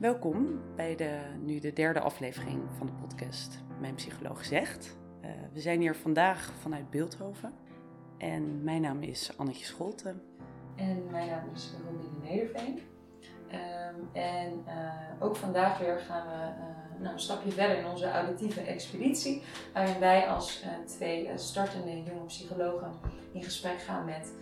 Welkom bij de, nu de derde aflevering van de podcast Mijn Psycholoog Zegt. Uh, we zijn hier vandaag vanuit Beeldhoven en mijn naam is Annetje Scholten. En mijn naam is Robin Nederveen. Um, en uh, ook vandaag weer gaan we uh, nou, een stapje verder in onze auditieve expeditie, waarin wij als twee startende jonge psychologen in gesprek gaan met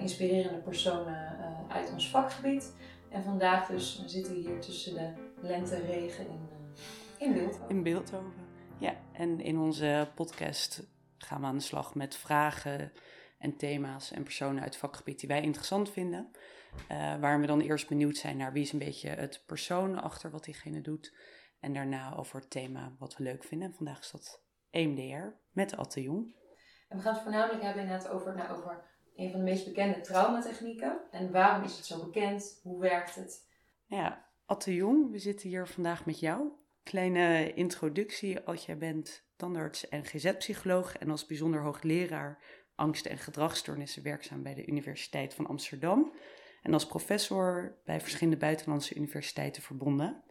inspirerende personen uit ons vakgebied. En vandaag dus zitten we hier tussen de lente regen in, uh, in Beeldhoven. In Beeldhoven, ja. En in onze podcast gaan we aan de slag met vragen en thema's en personen uit het vakgebied die wij interessant vinden. Uh, waar we dan eerst benieuwd zijn naar wie is een beetje het persoon achter wat diegene doet. En daarna over het thema wat we leuk vinden. En vandaag is dat EMDR met Atte Jong. En we gaan het voornamelijk hebben inderdaad over, nou, over een van de meest bekende traumatechnieken. En waarom is het zo bekend? Hoe werkt het? Ja, Atte Jong, we zitten hier vandaag met jou. Kleine introductie, als jij bent tandarts en GZ-psycholoog en als bijzonder hoogleraar angst- en gedragsstoornissen werkzaam bij de Universiteit van Amsterdam. En als professor bij verschillende buitenlandse universiteiten verbonden.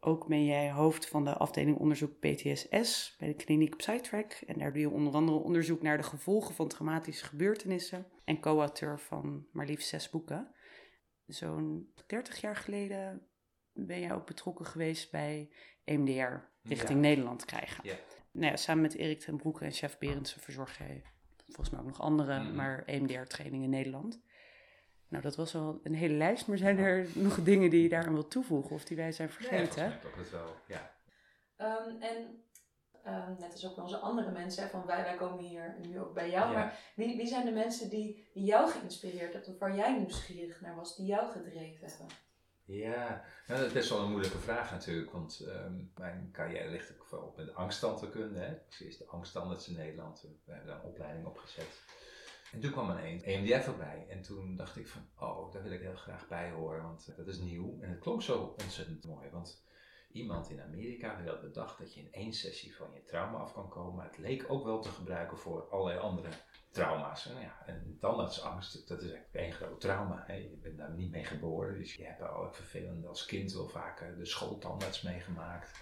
Ook ben jij hoofd van de afdeling onderzoek PTSS bij de kliniek Psytrack. En daar doe je onder andere onderzoek naar de gevolgen van traumatische gebeurtenissen. En co-auteur van maar liefst zes boeken. Zo'n 30 jaar geleden ben jij ook betrokken geweest bij EMDR richting Nederland krijgen. Ja. Nou ja, samen met Erik ten Broeke en chef Berendsen verzorg jij volgens mij ook nog andere, mhm. maar EMDR-training in Nederland. Nou, dat was wel een hele lijst, maar zijn er nog dingen die je daaraan wilt toevoegen of die wij zijn vergeten? Ja, ik het wel, ja. Um, en um, net als ook onze andere mensen, van wij, wij komen hier nu ook bij jou, maar wie, wie zijn de mensen die, die jou geïnspireerd hebben, of waar jij nieuwsgierig naar was, die jou gedreven hebben? Ja, nou, dat is best wel een moeilijke vraag natuurlijk, want um, mijn carrière ligt ook wel op met angststandenkunde. Hè. Ik is de angststandards in Nederland, we hebben daar een opleiding op gezet. En toen kwam een EMDR voorbij. En toen dacht ik van, oh, daar wil ik heel graag bij horen, want dat is nieuw. En het klonk zo ontzettend mooi, want iemand in Amerika had bedacht dat je in één sessie van je trauma af kan komen. Het leek ook wel te gebruiken voor allerlei andere trauma's. En, ja, en tandartsangst, dat is eigenlijk één groot trauma. Hè. Je bent daar niet mee geboren, dus je hebt al vervelend als kind wel vaak de schooltandarts meegemaakt.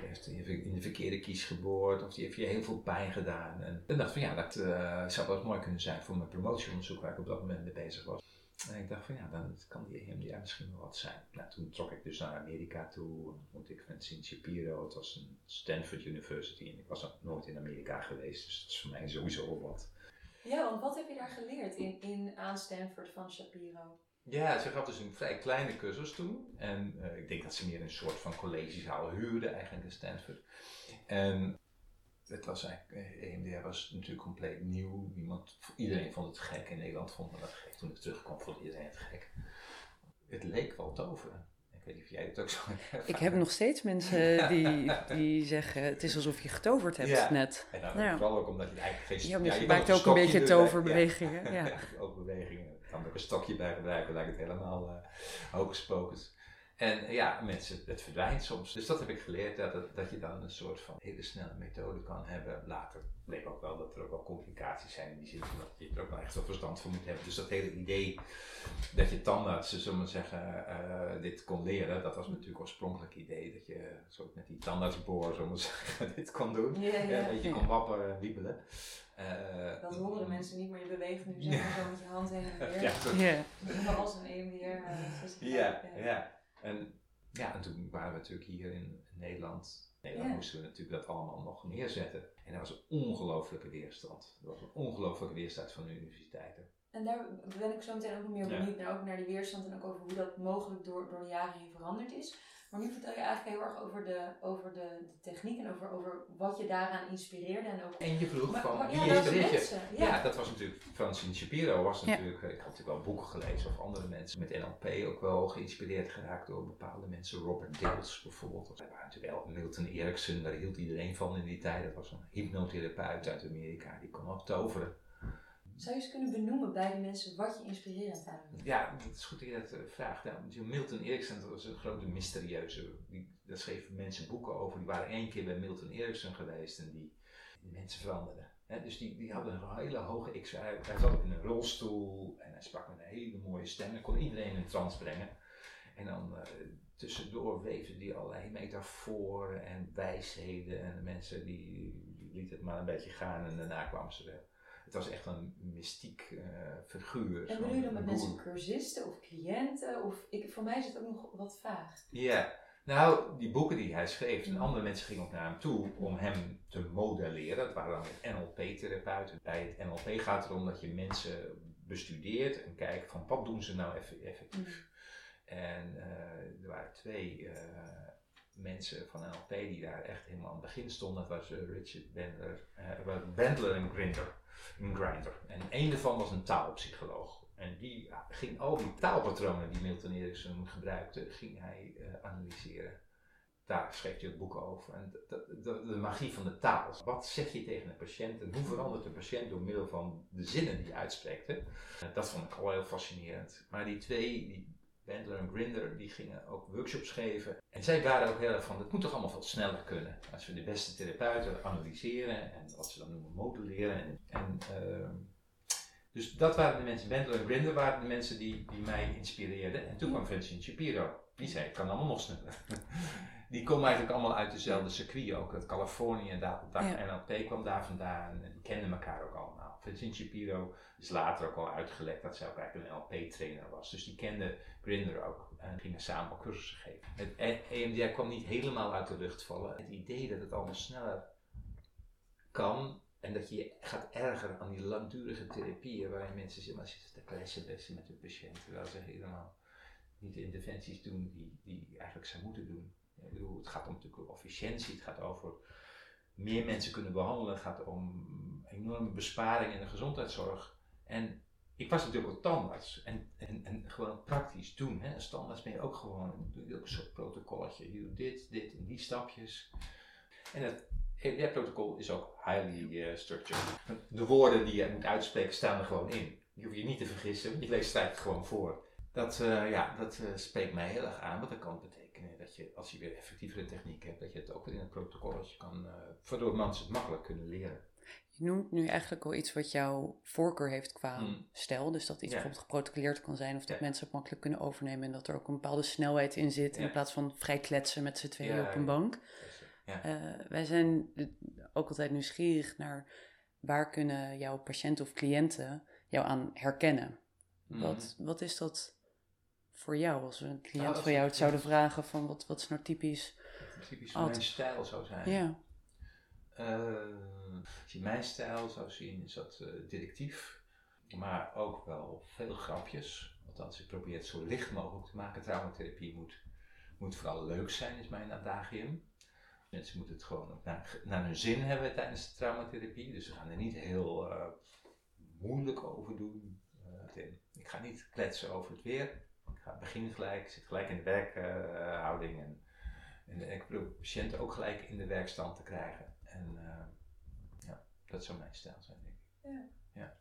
Je heeft in de verkeerde kies geboord of die heeft je heel veel pijn gedaan. En ik dacht van ja, dat uh, zou wel mooi kunnen zijn voor mijn promotieonderzoek waar ik op dat moment mee bezig was. En ik dacht van ja, dan kan die EMDR misschien wel wat zijn. Nou, toen trok ik dus naar Amerika toe. Ontmoette ik Francine Shapiro. Het was een Stanford University. En ik was nog nooit in Amerika geweest. Dus dat is voor mij sowieso wat. Ja, want wat heb je daar geleerd in, in, aan Stanford van Shapiro? Ja, ze gaf dus een vrij kleine cursus toen. En uh, ik denk dat ze meer een soort van collegezaal huurde eigenlijk in Stanford. En het was eigenlijk, EMDR eh, was natuurlijk compleet nieuw. Niemand, iedereen vond het gek. In Nederland vond men dat gek. Toen ik terugkwam vond iedereen het gek. Het leek wel toveren. Ik weet niet of jij het ook zo hebt. Ik heb nog steeds mensen die, die zeggen: het is alsof je getoverd hebt ja. net. En dan ja. vooral ook omdat je eigenlijk geen. Ja, ja, je maakt ook een beetje toverbewegingen. Ja. ja. ook bewegingen. Kan er een stokje bij gebruiken, lijkt het helemaal uh, hocus pocus. En ja, mensen, het verdwijnt soms. Dus dat heb ik geleerd, dat, dat je dan een soort van hele snelle methode kan hebben. Later bleek ook wel dat er ook wel complicaties zijn in die zin dat je er ook wel echt wel verstand voor moet hebben. Dus dat hele idee dat je tandartsen, zullen we zeggen, uh, dit kon leren, dat was natuurlijk oorspronkelijk idee. Dat je zo met die tandartsboor, zullen we zeggen, dit kon doen. Ja, ja. dat je kon wapperen en wiebelen. Uh, dat horen de mensen niet, maar je beweegt nu zeg maar zo met je hand heen en weer. ja, ja. Als een EMDR. Uh, ja, ja. En ja, en toen waren we natuurlijk hier in Nederland. Nederland moesten we natuurlijk dat allemaal nog neerzetten. En er was een ongelofelijke weerstand. Er was een ongelofelijke weerstand van de universiteiten. En daar ben ik zo meteen ook nog meer benieuwd naar, ook naar die weerstand en ook over hoe dat mogelijk door, door de jaren heen veranderd is. Maar nu vertel je eigenlijk heel erg over de, over de, de techniek en over, over wat je daaraan inspireerde. En, ook... en je vroeg van, wie ja, inspireert Ja. ja. dat was natuurlijk, Francine Shapiro was natuurlijk, ik had natuurlijk wel boeken gelezen of andere mensen met NLP ook wel geïnspireerd geraakt door bepaalde mensen. Robert Dills bijvoorbeeld. Dat waren natuurlijk wel Milton Erickson, daar hield iedereen van in die tijd. Dat was een hypnotherapeut uit Amerika, die kon ook toveren. Zou je eens kunnen benoemen bij de mensen wat je inspirerend aan Ja, het is goed dat je dat uh, vraagt. Nou, Milton Erickson was een grote mysterieuze. Die, daar schreven mensen boeken over. Die waren één keer bij Milton Erickson geweest en die, mensen veranderden. dus die, die hadden een hele hoge x hij, hij zat in een rolstoel en hij sprak met een hele mooie stem. Hij kon iedereen in trance brengen. En dan, uh, tussendoor weefde die allerlei metaforen en wijsheden. En de mensen die, die lieten het maar een beetje gaan en daarna kwamen ze er. Het was echt een mystiek uh, figuur. En bedoel je dan met mensen cursisten of cliënten? Of, ik, voor mij is het ook nog wat vaag. Ja, nou, die boeken die hij schreef, en andere mensen gingen ook naar hem toe om hem te modelleren. Dat waren dan NLP-therapeuten. Bij het NLP gaat het erom dat je mensen bestudeert en kijkt van wat doen ze nou effectief. En uh, er waren twee uh, mensen van NLP die daar echt helemaal aan het begin stonden. Dat was uh, Richard Bandler, Bandler en Grinder, Grinder. En een daarvan was een taalpsycholoog. En die ging al die taalpatronen die Milton Erickson gebruikte, ging hij analyseren. Daar schreef hij ook boeken over. En de, de, magie van de taal. Wat zeg je tegen een patiënt en hoe verandert de patiënt door middel van de zinnen die je uitspreekt? Hè? Dat vond ik al heel fascinerend. Maar die twee, die Bandler en Grinder, die gingen ook workshops geven. En zij waren ook heel erg van, het moet toch allemaal veel sneller kunnen. Als we de beste therapeuten analyseren en wat ze dan noemen modelleren. En, uh, dus dat waren de mensen, Bandler en Grinder waren de mensen die, die mij inspireerden. En toen kwam Vincent Shapiro. Die zei, het kan allemaal nog sneller. die komen eigenlijk allemaal uit dezelfde circuit ook. Dat Californië en dat, ja. NLP kwam daar vandaan. En die kenden elkaar ook allemaal. Vincent Shapiro is later ook al uitgelekt dat zij ook eigenlijk een NLP-trainer was. Dus die kende Grinder ook en gingen samen ook cursussen geven. Het EMDR kwam niet helemaal uit de lucht vallen. Het idee dat het allemaal sneller kan en dat je je gaat ergeren aan die langdurige therapieën waarin mensen zitten, maar zitten te kletsen met hun patiënt, terwijl ze helemaal niet de interventies doen die, die eigenlijk zou moeten doen. Het gaat om natuurlijk efficiëntie, het gaat over meer mensen kunnen behandelen, het gaat om enorme besparingen in de gezondheidszorg. En ik was natuurlijk ook tandarts en, en, en gewoon praktisch doen. Hè. Als ben je ook gewoon, doe je ook een soort protocolletje. Je dit, dit en die stapjes. En het EMDR-protocol is ook highly uh, structured. De woorden die je moet uitspreken staan er gewoon in. Je hoeft je niet te vergissen, want je leest het gewoon voor. Dat, uh, ja, dat uh, spreekt mij heel erg aan, wat dat kan betekenen dat je, als je weer effectievere techniek hebt, dat je het ook weer in een protocolletje kan, waardoor mensen het makkelijk kunnen leren. Je noemt nu eigenlijk al iets wat jouw voorkeur heeft qua hmm. stijl. Dus dat iets bijvoorbeeld geprotocoleerd kan zijn. Of dat mensen het makkelijk kunnen overnemen. En dat er ook een bepaalde snelheid in zit. In plaats van vrij kletsen met z'n tweeën op een bank. Uh, wij zijn ook altijd nieuwsgierig naar waar kunnen jouw patiënten of cliënten jou aan herkennen. Hmm. Wat, wat is dat voor jou? Als we een cliënt nou, van jou het zouden vragen van wat, wat is nou typisch... Typisch voor mijn stijl zou zijn. Ja. Uh, als je mijn stijl zou zien, is dat uh, directief, maar ook wel veel grapjes. Althans, ik probeer het zo licht mogelijk te maken. Traumatherapie moet, moet vooral leuk zijn, is mijn adagium. Mensen moeten het gewoon naar, naar hun zin hebben tijdens de traumatherapie. Dus we gaan er niet heel uh, moeilijk over doen. ik ga niet kletsen over het weer. Beginnen gelijk, zit gelijk in de werkhouding. en, en ik probeer patiënten ook gelijk in de werkstand te krijgen. En uh, ja, dat zou mijn stijl zijn, denk ik. Ja. ja.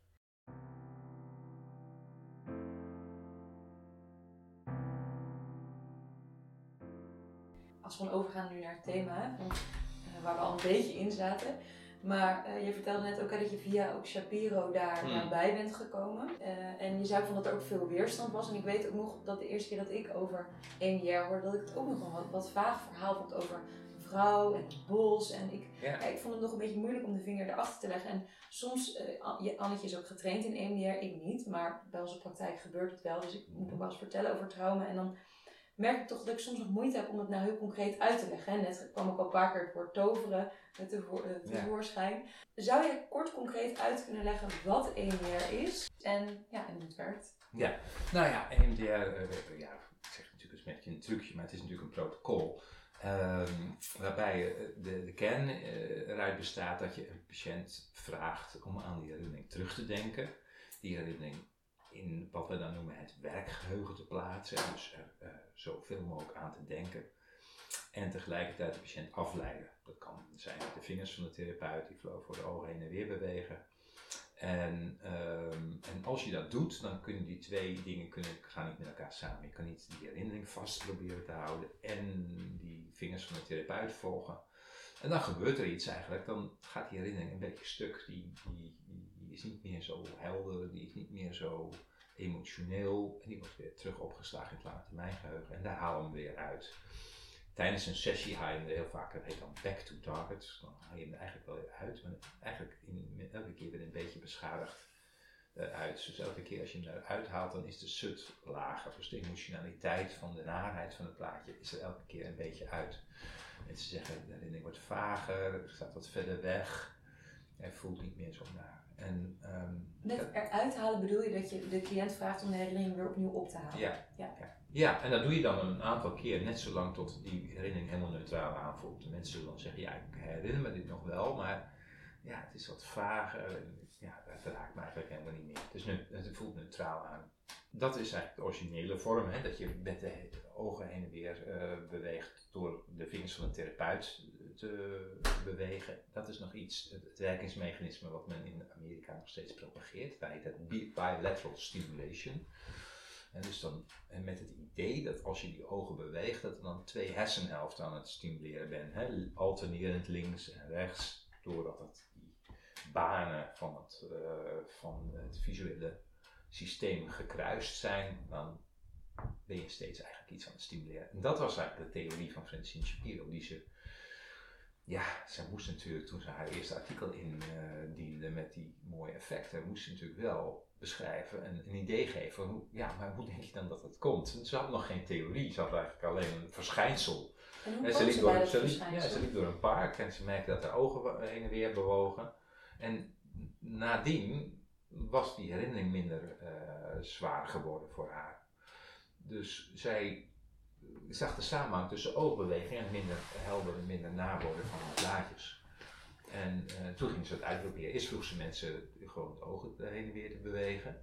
Als we dan overgaan nu naar het thema, uh, waar we al een beetje in zaten. Maar uh, je vertelde net ook dat je via ook Shapiro daar hmm. nabij bent gekomen. Uh, en je zei van dat er ook veel weerstand was. En ik weet ook nog dat de eerste keer dat ik over EMDR hoorde, dat ik het ook nog een wat, wat vaag verhaal vond over vrouw en het bos. En ik, ja. ik vond het nog een beetje moeilijk om de vinger erachter te leggen. En soms, uh, Annetje is ook getraind in EMDR, ik niet. Maar bij onze praktijk gebeurt het wel. Dus ik moet ook wel eens vertellen over trauma. En dan merk ik toch dat ik soms nog moeite heb om het nou heel concreet uit te leggen. Net kwam ik al een paar keer het woord toveren tevoorschijn. Ja. Zou je kort concreet uit kunnen leggen wat EMDR is en, ja, en hoe het werkt? Ja, nou ja, EMDR, uh, ja, ik zeg natuurlijk een beetje een trucje, maar het is natuurlijk een protocol. Um, waarbij de, de kern uh, eruit bestaat dat je een patiënt vraagt om aan die herinnering terug te denken. Die herinnering in wat we dan noemen het werkgeheugen te plaatsen. Dus er uh, zoveel mogelijk aan te denken. En tegelijkertijd de patiënt afleiden. Dat kan zijn met de vingers van de therapeut die voor de ogen heen en weer bewegen. En, um, en als je dat doet, dan kunnen die twee dingen kunnen, gaan niet met elkaar samen. Je kan niet die herinnering vast proberen te houden en die vingers van de therapeut volgen. En dan gebeurt er iets eigenlijk, dan gaat die herinnering een beetje stuk. Die, die, die is niet meer zo helder, die is niet meer zo emotioneel. En die wordt weer terug opgeslagen in het lange termijn geheugen. En daar halen we hem weer uit. Tijdens een sessie haal je hem er heel vaak, dat heet dan back to target. Dan haal je hem er eigenlijk wel weer uit. Maar eigenlijk in, elke keer weer een beetje beschadigd uh, uit. Dus elke keer als je hem eruit haalt, dan is de sut lager. Dus de emotionaliteit van de naarheid van het plaatje is er elke keer een beetje uit. Mensen zeggen, de herinnering wordt vager, staat wat verder weg. Hij voelt niet meer zo naar. En, um, Met eruit halen bedoel je dat je de cliënt vraagt om de herinnering weer opnieuw op te halen? Ja. ja. ja. Ja en dat doe je dan een aantal keer, net zolang tot die herinnering helemaal neutraal aanvoelt. De mensen zullen dan zeggen, ja, ik herinner me dit nog wel, maar ja, het is wat vager. Ja, dat raakt me eigenlijk helemaal niet meer. Het, het voelt neutraal aan. Dat is eigenlijk de originele vorm, hè, dat je met de ogen heen en weer uh, beweegt door de vingers van de therapeut te bewegen. Dat is nog iets, het, werkingsmechanisme wat men in Amerika nog steeds propageert. Dat heet het bilateral stimulation. En dus dan en met het idee dat als je die ogen beweegt, dat er dan twee hersenhelften aan het stimuleren bent. Hè? Alternerend links en rechts, doordat het die banen van het, uh, van het visuele systeem gekruist zijn, dan ben je steeds eigenlijk iets aan het stimuleren. En dat was eigenlijk de theorie van Francine Shapiro, die ze, ja, ze moest natuurlijk toen ze haar eerste artikel indiende uh, met die mooie effecten, moest ze natuurlijk wel beschrijven en een idee geven van, hoe, ja, maar hoe denk je dan dat het komt? Ze had nog geen theorie, ze had eigenlijk alleen een verschijnsel. En ze, liep door, ze, liep, ja, ze liep door een park en ze merkte dat haar ogen heen en weer bewogen. En nadien was die herinnering minder uh, zwaar geworden voor haar. Dus zij zag de samenhang tussen oogbeweging en minder helder en minder naborden van de plaatjes. En uh, toen ging ze het uitproberen. Eerst vroeg ze mensen gewoon de ogen heen en weer te bewegen.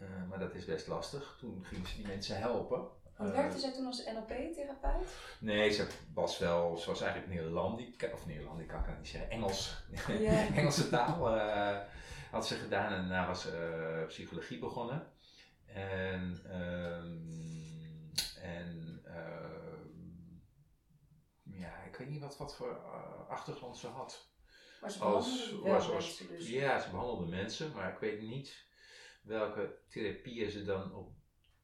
Uh, maar dat is best lastig. Toen ging ze die mensen helpen. Want werkte zij toen als NLP-therapeut? Nee, ze was wel, ze was eigenlijk Nederlandica, of Nederlandica kan ik het niet zeggen, Engels, yeah. Engelse taal uh, had ze gedaan en daarna was ze psychologie begonnen. En, um, en uh, ja, ik weet niet wat, wat voor achtergrond ze had. Maar ze behandelde als, was, dus. Ja, ze behandelde mensen, maar ik weet niet welke therapieën ze dan op,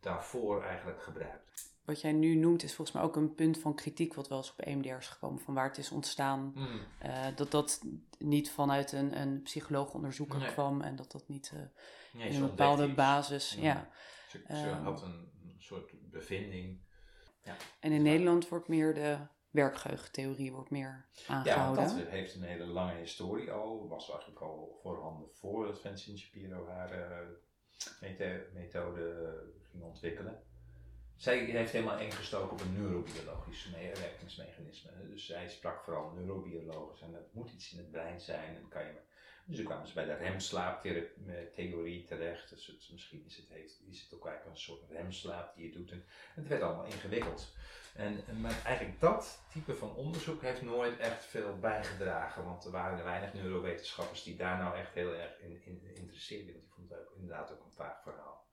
daarvoor eigenlijk gebruikt. Wat jij nu noemt is volgens mij ook een punt van kritiek wat wel eens op EMDR is gekomen. Van waar het is ontstaan. Mm. Uh, dat dat niet vanuit een, een psycholoog-onderzoeker nee. kwam. En dat dat niet uh, nee, in een bepaalde basis... Ja. ja. Ze, ze um, had een, een, soort bevinding. Ja. En in Nederland wordt meer de werkgeheugentheorie wordt meer aangehouden. Ja, dat heeft een hele lange historie al. Was eigenlijk al voorhanden voordat Vincent Shapiro haar uh, methode ging ontwikkelen. Zij heeft helemaal ingestoken op een neurobiologisch werkingsmechanisme. Dus zij sprak vooral neurobiologisch en dat moet iets in het brein zijn. En kan je, dus toen kwamen ze bij de remslaaptheorie terecht. Dus misschien is het, heeft, is het ook eigenlijk een soort remslaap die je doet. En het werd allemaal ingewikkeld. En, maar eigenlijk dat type van onderzoek heeft nooit echt veel bijgedragen. Want er waren weinig neurowetenschappers die daar nou echt heel erg in, in interesseerden. Want die vonden het ook, inderdaad ook een vaag verhaal.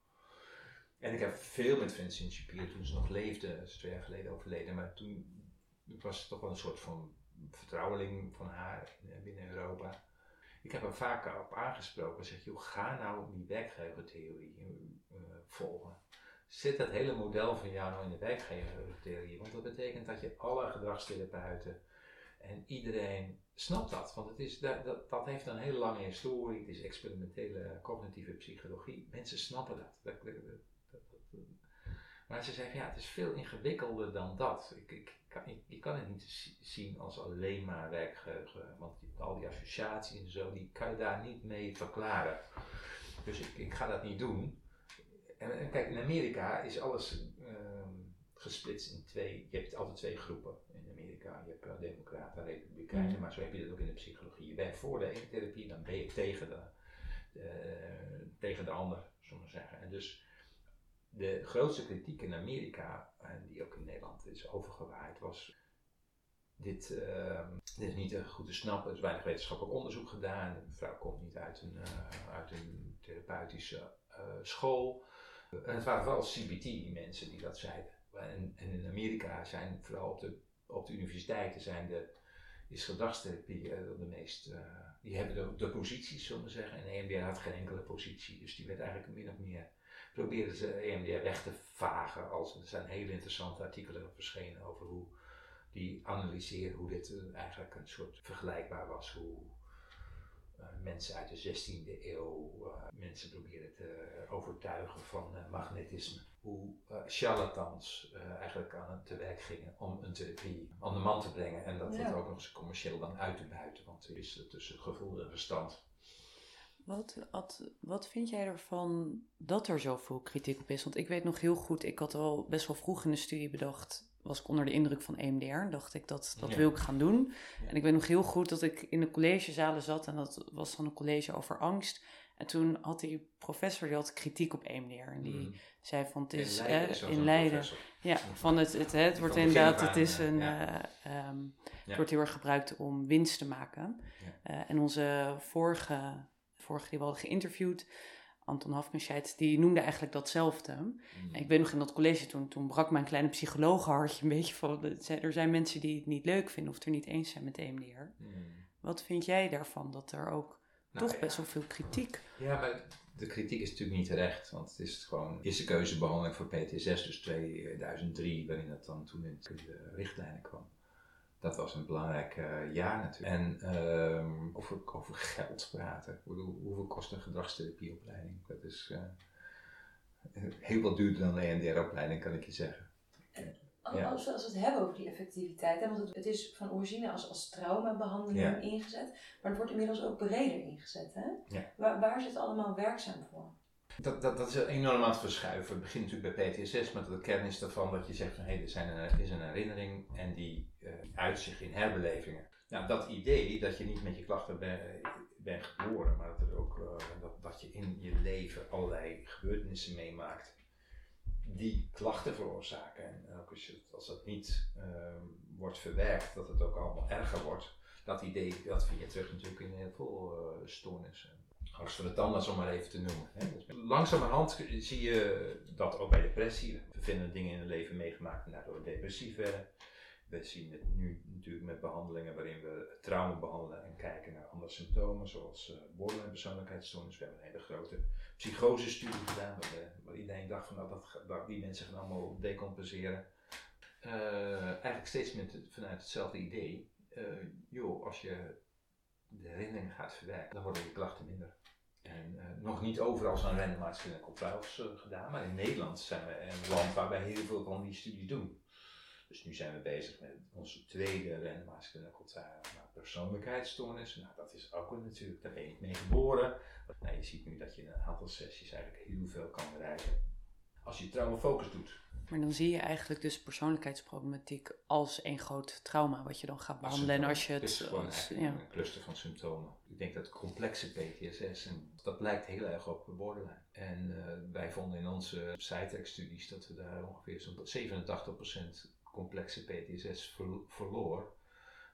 En ik heb veel met Vincent Shapiro toen ze nog leefde, is twee jaar geleden overleden, maar toen was het toch wel een soort van vertrouweling van haar binnen Europa. Ik heb haar vaak op aangesproken, zeg joh, ga nou die werkgevertheorie uh, volgen. Zet dat hele model van jou nou in de werkgevertheorie, want dat betekent dat je alle gedragstherapeuten en iedereen snapt dat, want het is, dat, dat, dat heeft een hele lange historie, het is experimentele cognitieve psychologie, mensen snappen dat. dat, dat maar ze zeggen, ja, het is veel ingewikkelder dan dat. Ik, ik, kan, ik, je kan het niet zien als alleen maar werkgeheugen, want al die associaties en zo, die kan je daar niet mee verklaren. Dus ik, ik ga dat niet doen. En, en kijk, in Amerika is alles uh, gesplitst in twee, je hebt altijd twee groepen in Amerika. Je hebt uh, democraten en republikeinen, mm. maar zo heb je dat ook in de psychologie. Je bent voor de ene therapie, dan ben je tegen de, de tegen de ander, zullen we zeggen. En dus de grootste kritiek in Amerika, en die ook in Nederland is overgewaaid, was dit, uh, dit is niet goed te snappen. Er is weinig wetenschappelijk onderzoek gedaan. De vrouw komt niet uit een, uh, uit een therapeutische uh, school. En het waren vooral CBT-mensen die dat zeiden. En, en, in Amerika zijn vooral op de, op de universiteiten zijn de, is gedragstherapie de meest. die hebben de, de posities, zullen we zeggen. En EMDR had geen enkele positie. Dus die werd eigenlijk min of meer proberen ze EMDR weg te vagen. Als, er zijn hele interessante artikelen verschenen over hoe die analyseren hoe dit eh, eigenlijk een soort vergelijkbaar was. Hoe uh, mensen uit de 16e eeuw uh, mensen proberen te overtuigen van magnetisme. Hoe charlatans eigenlijk aan het te werk gingen om een therapie aan de man te brengen. En dat ja. ook nog eens commercieel dan uit te buiten. Want er is tussen gevoel en verstand wat, wat, wat vind jij ervan dat er zoveel kritiek op is? Want ik weet nog heel goed, ik had al best wel vroeg in de studie bedacht, was ik onder de indruk van EMDR. Dacht ik, dat, dat wil ik gaan doen. En ik weet nog heel goed dat ik in de collegezalen zat en dat was dan een college over angst. En toen had die professor, die had kritiek op EMDR. En die mm. zei van, het is in Leiden, eh, in Leiden ja, van het, het, het, wordt inderdaad, het is een, ja. uh, um, het wordt heel erg gebruikt om winst te maken. Uh, en onze vorige vorige die we hadden geïnterviewd, Anton Hafkenscheid, die noemde eigenlijk datzelfde. Mm. En ik weet nog in dat college toen, toen brak mijn kleine psychologenhartje een beetje van, er zijn mensen die het niet leuk vinden of het er niet eens zijn met EMDR. Mm. Wat vind jij daarvan, dat er ook nou toch best wel veel kritiek... Ja, maar de kritiek is natuurlijk niet terecht, want het is gewoon eerste keuzebehandeling voor PTSS, dus 2003, waarin dat dan toen in de richtlijnen kwam dat was een belangrijk uh, jaar natuurlijk. En um, over, over geld praten. Bedoel, hoeveel kost een gedragstherapieopleiding? Dat is uh, heel wat duurder dan een EMDR-opleiding, kan ik je zeggen. Ja. Als, we, als we het hebben over die effectiviteit, hè, want het, het is van origine als, als traumabehandeling ingezet, maar het wordt inmiddels ook breder ingezet. Hè? Ja. Waar, waar is het allemaal werkzaam voor? Dat, dat, dat is enorm aan het verschuiven. Het begint natuurlijk bij PTSS, maar de kern is daarvan dat je zegt van hé, er, een, is een herinnering en die uh, uit zich in herbelevingen. Nou, dat idee dat je niet met je klachten bent ben geboren, maar dat, er ook, uh, dat, dat je in je leven allerlei gebeurtenissen meemaakt die klachten veroorzaken. En ook als, als dat niet uh, wordt verwerkt, dat het ook allemaal erger wordt. Dat idee, dat vind je terug natuurlijk in heel veel uh, stoornissen angst voor de tandarts om maar even te noemen. Hè. Dus langzamerhand zie je dat ook bij depressie. We vinden dingen in het leven meegemaakt en daardoor depressief werden. We zien het nu natuurlijk met behandelingen waarin we trauma behandelen en kijken naar andere symptomen, zoals uh, borderline persoonlijkheidsstoornis. We hebben een hele grote psychose-studie gedaan, waar, de, waar, iedereen dacht van nou, dat, die mensen gaan allemaal decompenseren. Uh, eigenlijk steeds met, vanuit hetzelfde idee. Uh, joh, als je de herinnering gaat verwerken, dan worden je klachten minder. En uh, nog niet overal zijn randomized clinical trials uh, gedaan, maar in Nederland zijn we een land waar wij heel veel van die studies doen. Dus nu zijn we bezig met onze tweede randomized clinical trial naar. Nou, dat is ook natuurlijk, daar ben je niet mee geboren. Nou, je ziet nu dat je in een aantal sessies eigenlijk heel veel kan bereiken als je traumafocus doet. Maar dan zie je eigenlijk dus persoonlijkheidsproblematiek als een groot trauma wat je dan gaat behandelen. En als je het. Is gewoon ja. een cluster van symptomen. Ik denk dat complexe PTSS, en dat lijkt heel erg op borderline. En uh, wij vonden in onze Cytex-studies dat we daar ongeveer zo'n 87% complexe PTSS verloor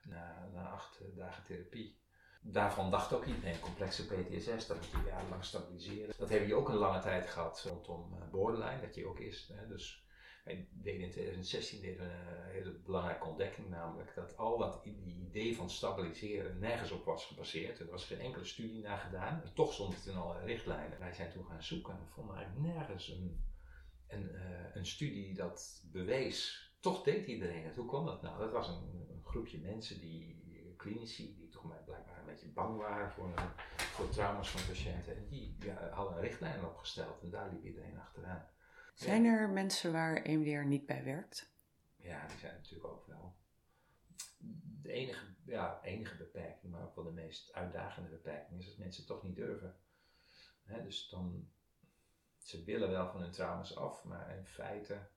na, na acht dagen therapie. Daarvan dacht ook iedereen, complexe PTSS, dat moet je jarenlang stabiliseren. Dat hebben je ook een lange tijd gehad rondom eh, borderline, dat je ook is. Hè, dus wij deden in 2016 deden een hele belangrijke ontdekking, namelijk dat al dat idee van stabiliseren nergens op was gebaseerd. Er was geen enkele studie naar gedaan, en toch stond het in alle richtlijnen. Wij zijn toen gaan zoeken en vonden eigenlijk nergens een, een, uh, een studie die dat bewees. Toch deed iedereen het. Hoe kwam dat nou? Dat was een, groepje mensen die klinici, die toch blijkbaar een beetje bang waren voor, voor trauma's van patiënten. En die ja, hadden een richtlijn opgesteld en daar liep iedereen achteraan. Zijn er mensen waar EMDR niet bij werkt? Ja, die zijn natuurlijk ook wel. De enige, ja, enige beperking, maar ook wel de meest uitdagende beperking, is dat mensen het toch niet durven. dus dan, ze willen wel van hun trauma's af, maar in feite,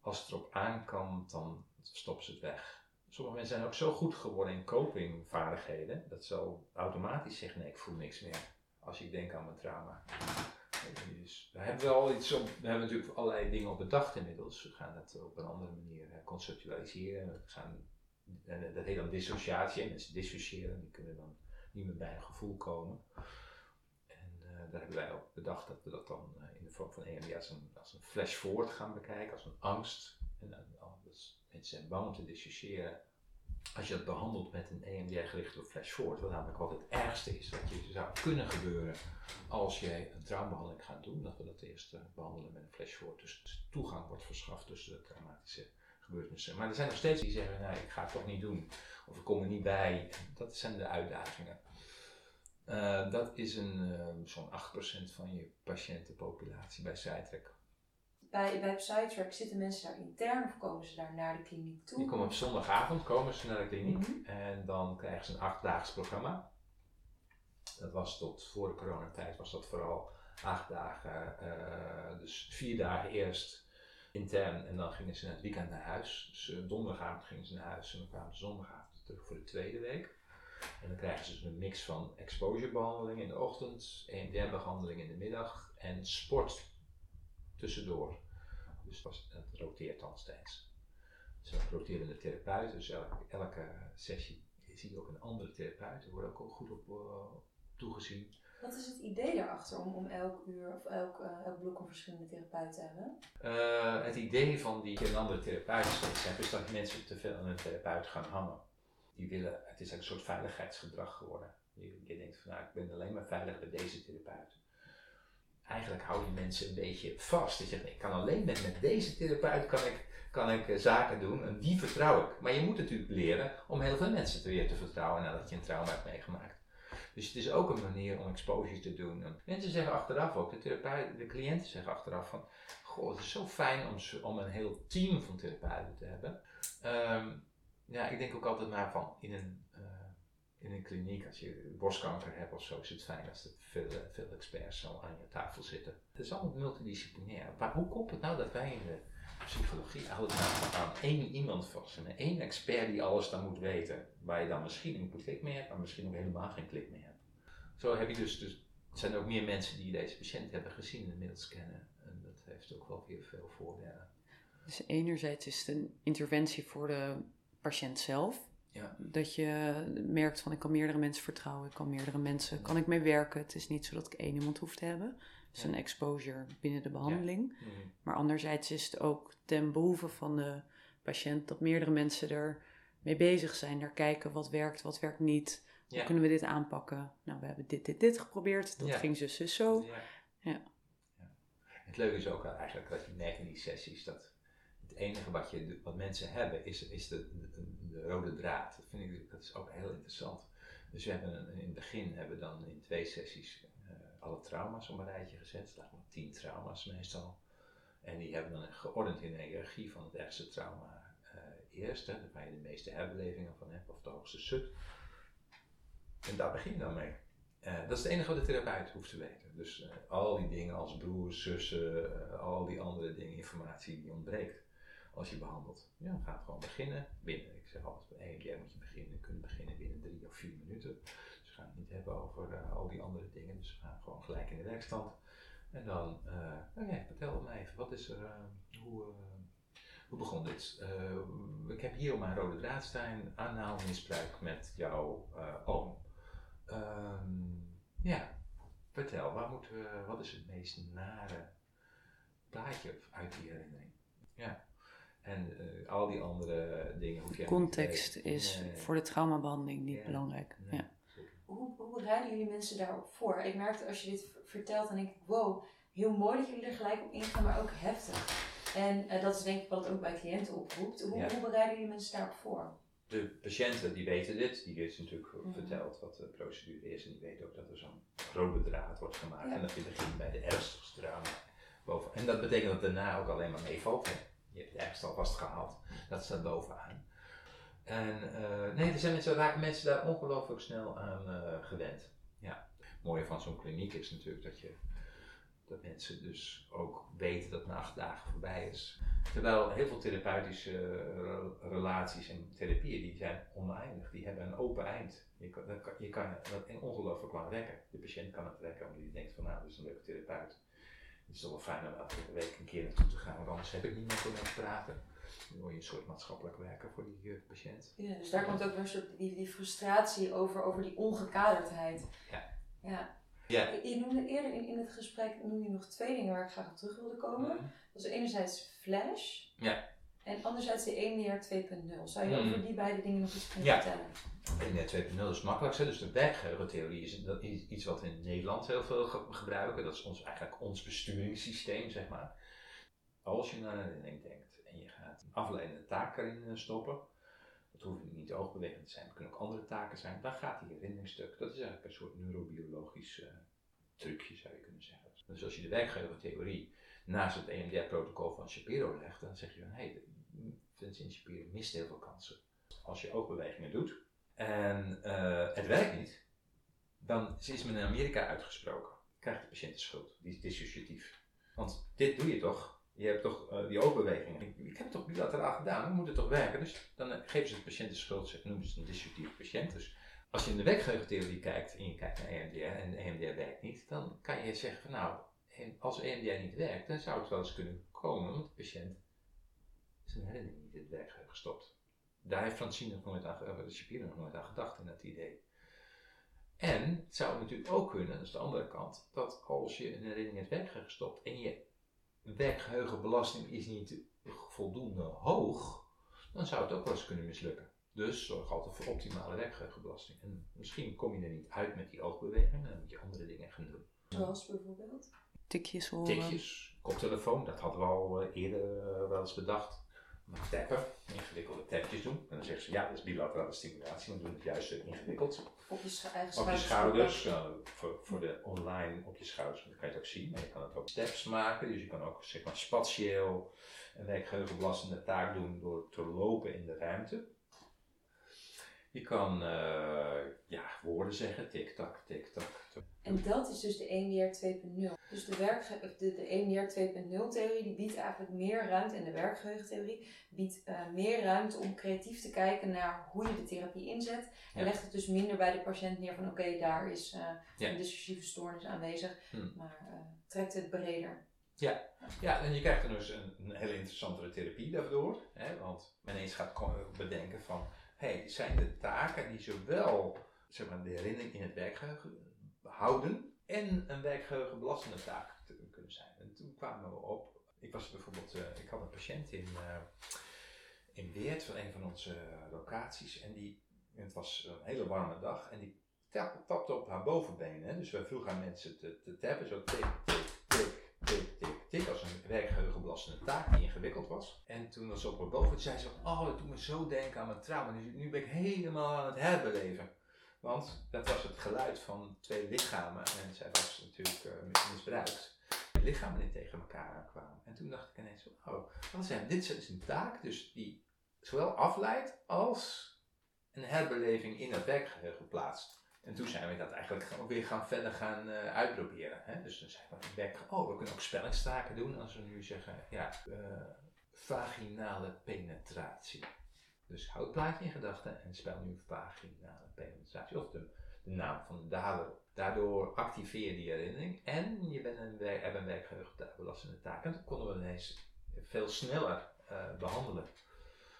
als het erop aankomt, dan stoppen ze het weg. Sommige mensen zijn ook zo goed geworden in copingvaardigheden dat ze automatisch zeggen: nee, ik voel niks meer. Als ik denk aan mijn trauma. Daar hebben we al iets op. We hebben natuurlijk allerlei dingen op bedacht inmiddels. We gaan het op een andere manier conceptualiseren. We gaan dat heet dan dissociatie. En mensen dissociëren, die kunnen dan niet meer bij een gevoel komen. En uh, daar hebben wij ook bedacht dat we dat dan in de vorm van EMDR als een, als een flash forward gaan bekijken, als een angst. En, uh, dus mensen zijn bang om te dissociëren. Als je dat behandelt met een EMDR gericht op flash forward, wat namelijk wat het ergste is wat je zou kunnen gebeuren als jij een traumabehandeling gaat doen, dat we dat eerst uh, behandelen met een flash forward. Dus toegang wordt verschaft tussen de traumatische gebeurtenissen. Maar er zijn nog steeds die zeggen, nou ik ga het toch niet doen. Of ik kom er niet bij. Dat zijn de uitdagingen. Uh, dat is een, uh, zo'n 8% van je patiëntenpopulatie bij Cytrack. Bij, bij Psytrack zitten mensen daar intern of komen ze daar naar de kliniek toe? Die komen op zondagavond komen ze naar de kliniek mm -hmm. en dan krijgen ze een achtdaags programma. Dat was tot voor de coronatijd was dat vooral acht dagen, uh, dus vier dagen eerst intern en dan gingen ze het weekend naar huis. Dus uh, donderdagavond gingen ze naar huis en dan kwamen ze zondagavond terug voor de tweede week. En dan krijgen ze dus een mix van exposure behandeling in de ochtend, EMDR behandeling in de middag en sport tussendoor. Dus dat, dat roteert dan steeds. Dus een roterende therapeut, dus elke, elke sessie zie je ook een andere therapeut. Er wordt ook goed op uh, toegezien. Wat is het idee daarachter om, om elk uur of elk, uh, elk blok een verschillende therapeut te hebben? Uh, het idee van die een andere therapeut is dat mensen te veel aan een therapeut gaan hangen. Die willen, het is een soort veiligheidsgedrag geworden. Je, je denkt van nou, ik ben alleen maar veilig bij deze therapeut eigenlijk hou je mensen een beetje vast. Je zegt, ik kan alleen met, met deze therapeut kan ik, kan ik uh, zaken doen en die vertrouw ik. Maar je moet natuurlijk leren om heel veel mensen te weer te vertrouwen nadat je een trauma hebt meegemaakt. Dus het is ook een manier om exposure te doen. En mensen zeggen achteraf ook, de, therapeut, de cliënten zeggen achteraf van, goh, het is zo fijn om, om een heel team van therapeuten te hebben. Um, ja, ik denk ook altijd maar van in een uh, in een kliniek, als je borstkanker hebt of zo, is het fijn als er veel, veel experts zo aan je tafel zitten. Het is allemaal multidisciplinair. Maar hoe komt het nou dat wij in de psychologie altijd maar aan één iemand vast en één expert die alles dan moet weten, waar je dan misschien een klik mee hebt, maar misschien ook helemaal geen klik mee hebt. Zo heb je dus, dus er zijn ook meer mensen die deze patiënt hebben gezien inmiddels kennen. En dat heeft ook wel weer veel voordelen. Dus enerzijds is het een interventie voor de patiënt zelf. Ja. Dat je merkt van ik kan meerdere mensen vertrouwen, ik kan meerdere mensen, kan ik mee werken. Het is niet zo dat ik één iemand hoef te hebben. Het is Ja. een exposure binnen de behandeling. Mhm. Maar anderzijds is het ook ten behoeve van de patiënt dat meerdere mensen er mee bezig zijn. Daar kijken wat werkt, wat werkt niet. Hoe kunnen we dit aanpakken? Nou, we hebben dit, dit, dit geprobeerd. Dat ging zus, zus, zo. Ja. Ja. Ja. Het leuke is ook eigenlijk dat je merkt in die sessies dat het enige wat, je, wat mensen hebben is, is de, de, de rode draad. Dat vind ik dat is ook heel interessant. Dus we hebben een- in het begin hebben we dan in twee sessies eh, alle trauma's op een rijtje gezet. Laat maar tien trauma's meestal. En die hebben dan geordend in de hiërarchie van het ergste trauma eh, eerst, hè, waar je de meeste herbelevingen van hebt, of de hoogste sut. En daar begin je dan mee. Eh, dat is het enige wat de therapeut hoeft te weten. Dus al die dingen als broers, zussen, al die andere dingen, informatie die ontbreekt als je behandelt. Ja, gaat gewoon beginnen binnen. Ik zeg altijd, bij EMDR moet je beginnen, kunnen beginnen binnen drie of vier minuten. Dus we gaan het niet hebben over eh, al die andere dingen. Dus we gaan gewoon gelijk in de werkstand. En dan, eh oké, vertel me even, wat is er, eh, hoe, hoe begon dit? Ik heb hier op mijn rode draad staan, anaal misbruik met jouw oom. Ehm, ja, vertel, waar moeten we, wat is het meest nare plaatje uit die herinnering? Ja, en eh, al die andere dingen hoef je niet te Context is Nee, voor de traumabehandeling niet Ja. belangrijk. nee, Ja. Hoe, hoe bereiden jullie mensen daarop voor? Ik merkte als je dit vertelt, dan denk ik, wow, heel mooi dat jullie er gelijk op ingaan, maar ook heftig. En eh, dat is denk ik wat het ook bij cliënten oproept. Hoe, Ja. hoe bereiden jullie mensen daarop voor? De patiënten die weten dit, die is natuurlijk verteld wat de procedure is en die weten ook dat er zo'n rode draad wordt gemaakt Ja. en dat je begint bij de ernstigste trauma boven. En dat betekent dat daarna ook alleen maar meevalt. Je hebt het ergste al vastgehaald, dat staat bovenaan. En eh, nee, er zijn mensen, mensen daar ongelooflijk snel aan eh, gewend. Ja. Het mooie van zo'n kliniek is natuurlijk dat je dat mensen dus ook weten dat na acht dagen voorbij is. Terwijl heel veel therapeutische eh, re- relaties en therapieën die zijn oneindig, die hebben een open eind. Je kan, je kan dat ongelooflijk lang rekken. De patiënt kan het rekken omdat hij denkt van nou, dat is een leuke therapeut. Het is toch wel fijn om elke week een keer naartoe te gaan, want anders heb ik niemand om mee te praten. Dan word je een soort maatschappelijk werker voor die eh, patiënt. Ja, dus daar komt ook weer een soort die, die frustratie over, over die ongekaderdheid. Ja. ja. Ja. Je- Je noemde eerder in, in het gesprek noemde je nog twee dingen waar ik graag op terug wilde komen. Mhm. Dat is enerzijds flash. Ja. En anderzijds de EMDR 2.0. Zou je Hmm. over die beide dingen nog iets kunnen Ja. vertellen? EMDR 2.0 is het makkelijkste. Dus de werkgeheugentheorie is, iets wat we in Nederland heel veel ge- gebruiken. Dat is ons, eigenlijk ons besturingssysteem, zeg maar. Als je naar een herinnering denkt en je gaat een afleidende taak erin eh, stoppen, dat hoeft niet oogbewegend te zijn, het kunnen ook andere taken zijn, dan gaat die herinnering stuk. Dat is eigenlijk een soort neurobiologisch eh, trucje, zou je kunnen zeggen. Dus als je de werkgeheugentheorie naast het EMDR-protocol van Shapiro legt, dan zeg je van, hé, hey, Vincent Shapiro mist heel veel kansen. Als je oogbewegingen doet en eh, het werkt niet, dan is men in Amerika uitgesproken. Krijgt de patiënt de schuld. Die is dissociatief. Want dit doe je toch? Je hebt toch eh, die oogbewegingen. Ik, ik heb het toch bilateraal gedaan, dan moet het toch werken? Dus dan eh, geven ze de patiënt de schuld, ze noemen ze een dissociatieve patiënt. Dus als je in de werkgeheugentheorie kijkt en je kijkt naar EMDR en EMDR werkt niet, dan kan je zeggen nou, als EMDR niet werkt, dan zou het wel eens kunnen komen, want de patiënt zijn herinnering niet in het werkgeheugen stopt. Daar heeft Francine nog nooit aan, of Shapiro nog nooit aan gedacht in dat idee. En het zou natuurlijk ook kunnen, dat is de andere kant, dat als je een herinnering in het werkgeheugen stopt en je werkgeheugenbelasting is niet voldoende hoog, dan zou het ook wel eens kunnen mislukken. Dus zorg altijd voor optimale werkgeheugenbelasting. En misschien kom je er niet uit met die oogbewegingen, dan moet je andere dingen gaan doen. Zoals bijvoorbeeld? Tikjes horen. Tikjes, koptelefoon, dat hadden we al eh, eerder eh, wel eens bedacht. Maar tappen, ingewikkelde tapjes doen. En dan zeggen ze, ja, dat is bilaterale stimulatie, maar we doen het juist ingewikkeld. Op je eigen Op je schouders. schouders, eh, voor, voor de online op je schouders, dan kan je het ook zien. Maar je kan het ook steps maken, dus je kan ook zeg maar spatieel een werkgeheugenbelastende taak doen door te lopen in de ruimte. Je kan eh, ja, woorden zeggen, tik-tak, tik-tak. En dat is dus de EMDR 2.0. Dus de, werkge- de, de EMDR 2.0 theorie die biedt eigenlijk meer ruimte, en de werkgeheugentheorie biedt eh, meer ruimte om creatief te kijken naar hoe je de therapie inzet. En Ja. legt het dus minder bij de patiënt neer van oké, daar is eh, Ja. een dissociatieve stoornis aanwezig, Hmm. maar trekt het breder. Ja, en je krijgt dan dus een, een hele interessantere therapie daardoor. Hè, want men eens gaat bedenken van, hey, zijn de taken die zowel zeg maar, de herinnering in het werkgeheugen houden en een werkgeheugenbelastende taak kunnen zijn. En toen kwamen we op, ik was bijvoorbeeld, eh, ik had een patiënt in, eh, in Weert van een van onze eh, locaties en die, het was een hele warme dag en die tap, tapte op haar bovenbeen. Hè, dus we vroegen aan mensen te, te tappen, zo tik, tik, tik, tik, tik, tik, als een werkgeheugenbelastende taak die ingewikkeld was. En toen was ze op haar boven, zei ze oh, dat doet me zo denken aan mijn trauma, nu, ben ik helemaal aan het herbeleven. Want dat was het geluid van twee lichamen en zij was natuurlijk eh, misbruikt. De lichamen die tegen elkaar aankwamen. En toen dacht ik ineens, oh, wat zijn, dit is een taak dus die zowel afleidt als een herbeleving in het werkgeheugen plaatst. En toen zijn we dat eigenlijk ook weer gaan verder gaan eh, uitproberen. Hè? Dus dan zijn we werk, oh, we kunnen ook spellingstaken doen als we nu zeggen, ja, eh, vaginale penetratie. Dus houd het plaatje in gedachten en spel nu vaginale penetratie. Of de, naam van de dader. Daardoor activeer je die herinnering en je bent een, hebt een werkgeheugenbelastende taak. En dat konden we ineens veel sneller eh, behandelen.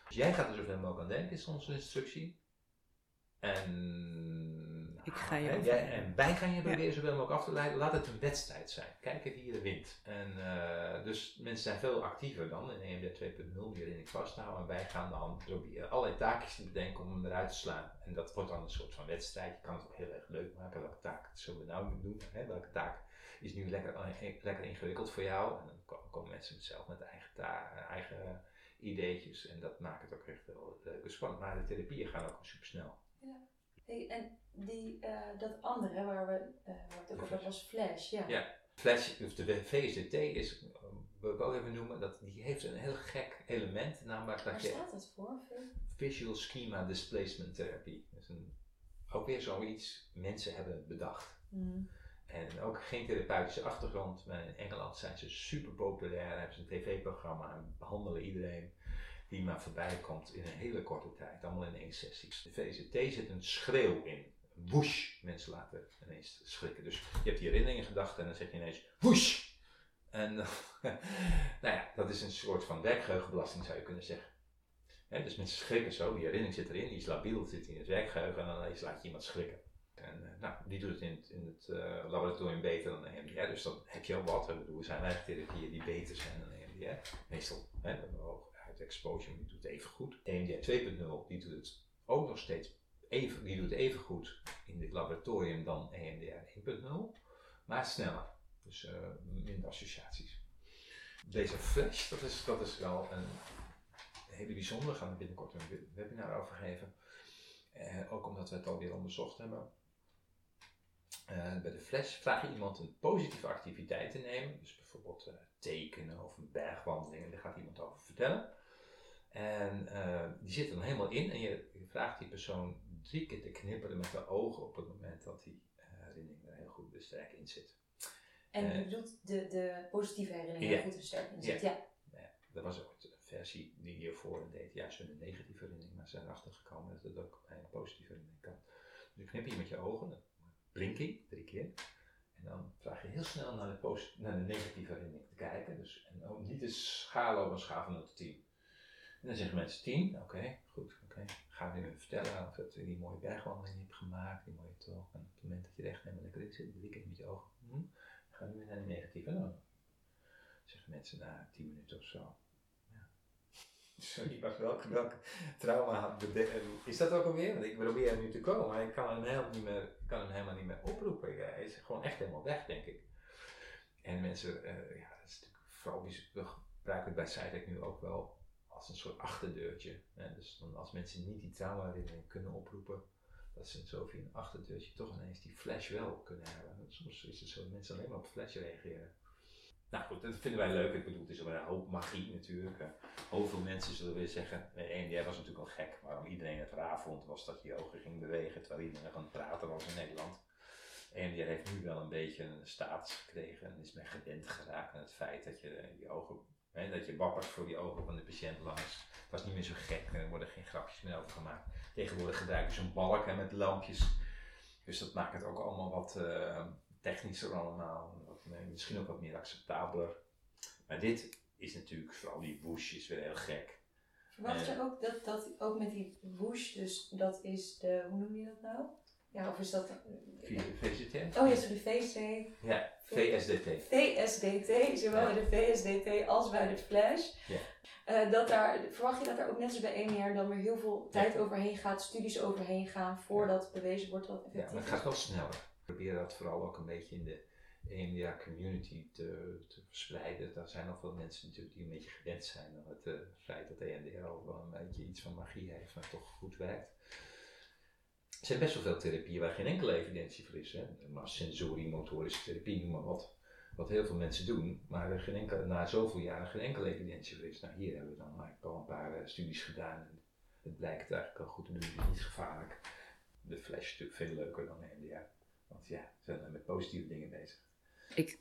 Dus jij gaat er zoveel mogelijk aan denken, is onze instructie. En, Ik ga je over- en wij gaan je proberen zoveel mogelijk af te leiden. Laat het een wedstrijd zijn. Kijken wie er wint. En, eh, dus mensen zijn veel actiever dan in EMD 2.0 die herinnering vasthouden. En wij gaan dan proberen allerlei taakjes te bedenken om hem eruit te slaan. En dat wordt dan een soort van wedstrijd. Je kan het ook heel erg leuk maken. Welke taak zullen we nou doen? Hè? Welke taak is nu lekker, eh, lekker ingewikkeld voor jou? En dan ko- komen mensen zelf met eigen, ta- eigen ideetjes. En dat maakt het ook echt wel leuk en spannend. Maar de therapieën gaan ook super snel. Hey, en die, eh, dat andere waar we, eh waar het ook over was Flash, ja. Ja. Flash, of de VSDT is, wil ik ook even noemen, dat, die heeft een heel gek element, namelijk Waar dat je staat dat voor? Visual Schema Displacement Therapy. Dat is een, ook weer zoiets, mensen hebben het bedacht. Hmm. En ook geen therapeutische achtergrond, maar in Engeland zijn ze super populair, hebben ze een tv-programma en behandelen iedereen die maar voorbij komt in een hele korte tijd, allemaal in één sessie. De VZT zit een schreeuw in. Woesh! Mensen laten ineens schrikken. Dus je hebt die herinneringen gedacht en dan zeg je ineens woesh! En nou ja, dat is een soort van werkgeheugenbelasting zou je kunnen zeggen. Dus mensen schrikken zo, die herinnering zit erin, die is labiel, zit in het werkgeheugen en dan ineens laat je iemand schrikken. En eh, nou, die doet het in het, in het eh, laboratorium beter dan de EMDR, dus dan heb je al wat. Ik bedoel, er zijn weinig therapieën die beter zijn dan EMDR. Meestal, hè, uit exposure, die doet het even goed. EMDR 2.0, die doet het ook nog steeds even, die doet even goed in dit laboratorium dan EMDR 1.0, maar sneller. Dus uh, minder associaties. Deze flash, dat is, dat is wel een hele bijzondere. Daar gaan we binnenkort een webinar over geven. Uh, ook omdat we het alweer onderzocht hebben. Uh, bij de flash vraag je iemand een positieve activiteit te nemen. Dus bijvoorbeeld tekenen of een bergwandeling. Daar gaat iemand over vertellen. En die zit er dan helemaal in. En je, vraagt die persoon drie keer te knipperen met de ogen op het moment dat die herinnering er heel goed sterk in zit. En je bedoelt de, de positieve herinnering ja. goed versterken zit, ja. ja. Dat was ook een versie die hiervoor deed, juist een negatieve herinnering, maar ze zijn erachter gekomen dat het ook bij een positieve herinnering kan. Dus knip je met je ogen, blinking, drie keer. En dan vraag je heel snel naar de, naar de negatieve herinnering te kijken. Dus, en ook niet de schalen op een schaal van 0 tot 10. En dan zeggen mensen 10, oké, goed, oké. Ga nu vertellen of je die mooie bergwandeling hebt gemaakt, die mooie tocht. En op het moment dat je er echt helemaal lekker zit, met je ogen. Hm, Ga nu naar de negatieve dan. Zeggen mensen na 10 minuten of zo. Ja. Sorry, maar welk, welk trauma is dat ook alweer? Want ik probeer er nu te komen, maar ik kan hem helemaal niet meer, kan hem helemaal niet meer oproepen. Ja, hij is gewoon echt helemaal weg, denk ik. En mensen, uh, ja, dat is natuurlijk vooral, we gebruiken het bij Cytec nu ook wel als een soort achterdeurtje. Hè? Dus dan als mensen niet die trauma kunnen oproepen, dat ze zo via een achterdeurtje toch ineens die flash wel kunnen hebben. Soms is het zo dat mensen alleen maar op flash reageren. Nou goed, dat vinden wij leuk. Ik bedoel, het is een hoop magie natuurlijk. Heel veel mensen zullen weer zeggen, nee, EMDR was natuurlijk al gek. Waarom iedereen het raar vond, was dat je ogen ging bewegen terwijl iedereen aan het praten was in Nederland. EMDR heeft nu wel een beetje een status gekregen en is men gewend geraakt aan het feit dat je je ogen, dat je wappert voor die ogen van de patiënt langs. Het was niet meer zo gek, er worden geen grapjes meer over gemaakt. Tegenwoordig gebruiken ze een balk hè, met lampjes. Dus dat maakt het ook allemaal wat uh, technischer allemaal. Wat, misschien ook wat meer acceptabeler. Maar dit is natuurlijk, vooral die whoosh is weer heel gek. Verwacht je ook dat, dat ook met die whoosh, dus dat is de, hoe noem je dat nou? Ja, of is dat... VSDT? Oh ja, sorry, VST. Ja, VSDT. VSDT, zowel bij de VSDT als bij de Flash. Ja. Uh, dat daar, verwacht je dat er ook net zoals bij EMR dan weer heel veel tijd overheen gaat, studies overheen gaan, voordat bewezen wordt dat effectief Ja, maar het gaat wel sneller. Ik probeer dat vooral ook een beetje in de EMDR community te, te verspreiden. Daar zijn nog veel mensen natuurlijk die een beetje gewend zijn aan het uh, feit dat EMDR al wel een beetje iets van magie heeft, maar toch goed werkt. Er zijn best wel veel therapieën waar geen enkele evidentie voor is. Hè? Maar sensorimotorische therapie, noem maar wat wat heel veel mensen doen, maar er geen na zoveel jaren geen enkele evidentie voor is. Nou, hier hebben we dan eigenlijk al een paar uh, studies gedaan en het blijkt eigenlijk al goed te doen, het is niet gevaarlijk. De flash is natuurlijk veel leuker dan de NDA, want ja, ze zijn met positieve dingen bezig. Ik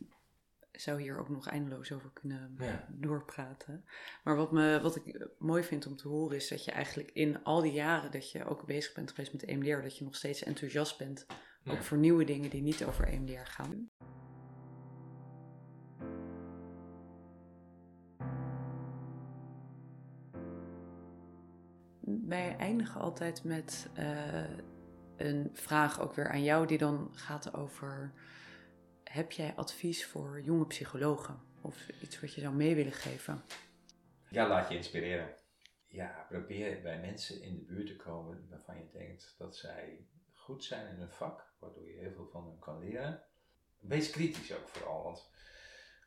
zou hier ook nog eindeloos over kunnen doorpraten. Maar wat, me, wat ik mooi vind om te horen is dat je eigenlijk in al die jaren dat je ook bezig bent geweest met EMDR, dat je nog steeds enthousiast bent, ook voor nieuwe dingen die niet over EMDR gaan. wij eindigen altijd met uh, een vraag ook weer aan jou, die dan gaat over: heb jij advies voor jonge psychologen? Of iets wat je zou mee willen geven? Ja, laat je inspireren. Ja, probeer bij mensen in de buurt te komen waarvan je denkt dat zij goed zijn in hun vak, waardoor je heel veel van hen kan leren. Wees kritisch ook vooral, want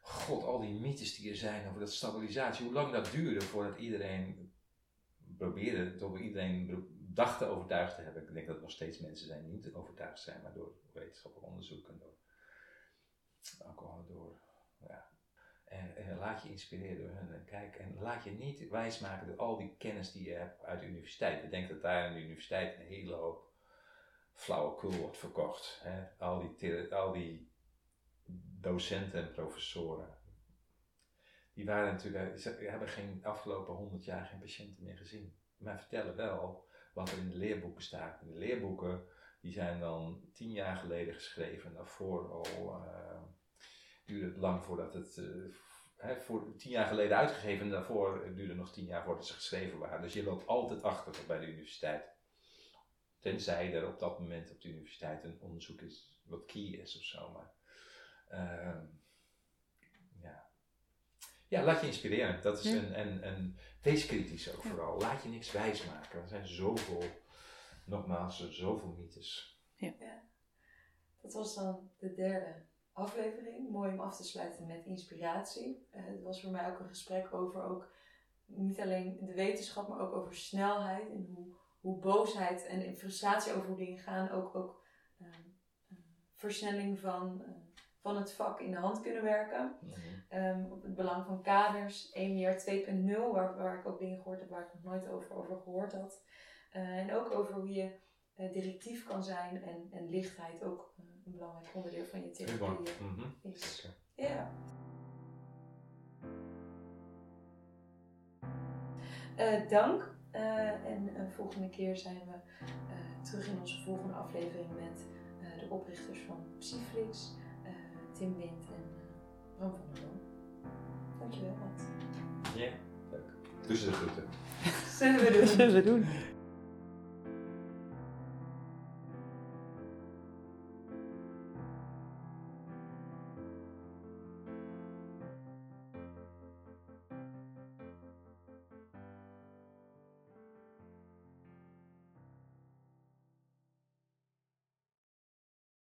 god, al die mythes die er zijn over dat stabilisatie, hoe lang dat duurde voordat iedereen probeerde door iedereen dacht te overtuigd te hebben. Ik denk dat er nog steeds mensen zijn die niet overtuigd zijn, maar door wetenschappelijk onderzoek en door, ook door, ja. En, en, laat je inspireren door hun en kijk, en laat je niet wijsmaken door al die kennis die je hebt uit de universiteit. Ik denk dat daar aan de universiteit een hele hoop flauwekul wordt verkocht. Hè? Al, die, al die docenten en professoren die waren natuurlijk, ze hebben geen afgelopen honderd jaar geen patiënten meer gezien. Maar vertellen wel wat er in de leerboeken staat. En de leerboeken die zijn dan tien jaar geleden geschreven. Daarvoor al uh, duurde het lang voordat het, uh, voor tien jaar geleden uitgegeven. En daarvoor duurde het nog tien jaar voordat ze geschreven waren. Dus je loopt altijd achter bij de universiteit. Tenzij er op dat moment op de universiteit een onderzoek is wat key is of zo. Maar, uh, Ja, laat je inspireren. Dat is Ja. een, en, en wees kritisch ook Ja. vooral. Laat je niks wijsmaken. Er zijn zoveel, nogmaals, zoveel mythes. Dat was dan de derde aflevering. Mooi om af te sluiten met inspiratie. Eh, het was voor mij ook een gesprek over ook niet alleen de wetenschap, maar ook over snelheid en hoe, hoe boosheid en frustratie over hoe dingen gaan ook, ook eh, eh, versnelling van, eh, van het vak in de hand kunnen werken. Ehm, op het belang van kaders, EMR 2.0, waar, waar ik ook dingen gehoord heb waar ik nog nooit over, over gehoord had. Eh, en ook over hoe je eh, directief kan zijn en, en lichtheid ook eh, een belangrijk onderdeel van je therapie Mhm. is. Zeker. Ja. Eh, dank. Eh, en de volgende keer zijn we eh, terug in onze volgende aflevering met eh, de oprichters van Psyflix, eh, Tim Wind en eh, Bram van der Boom. Dankjewel, Ad. Ja, leuk. Ze de groeten. Zullen we doen? Zullen we doen.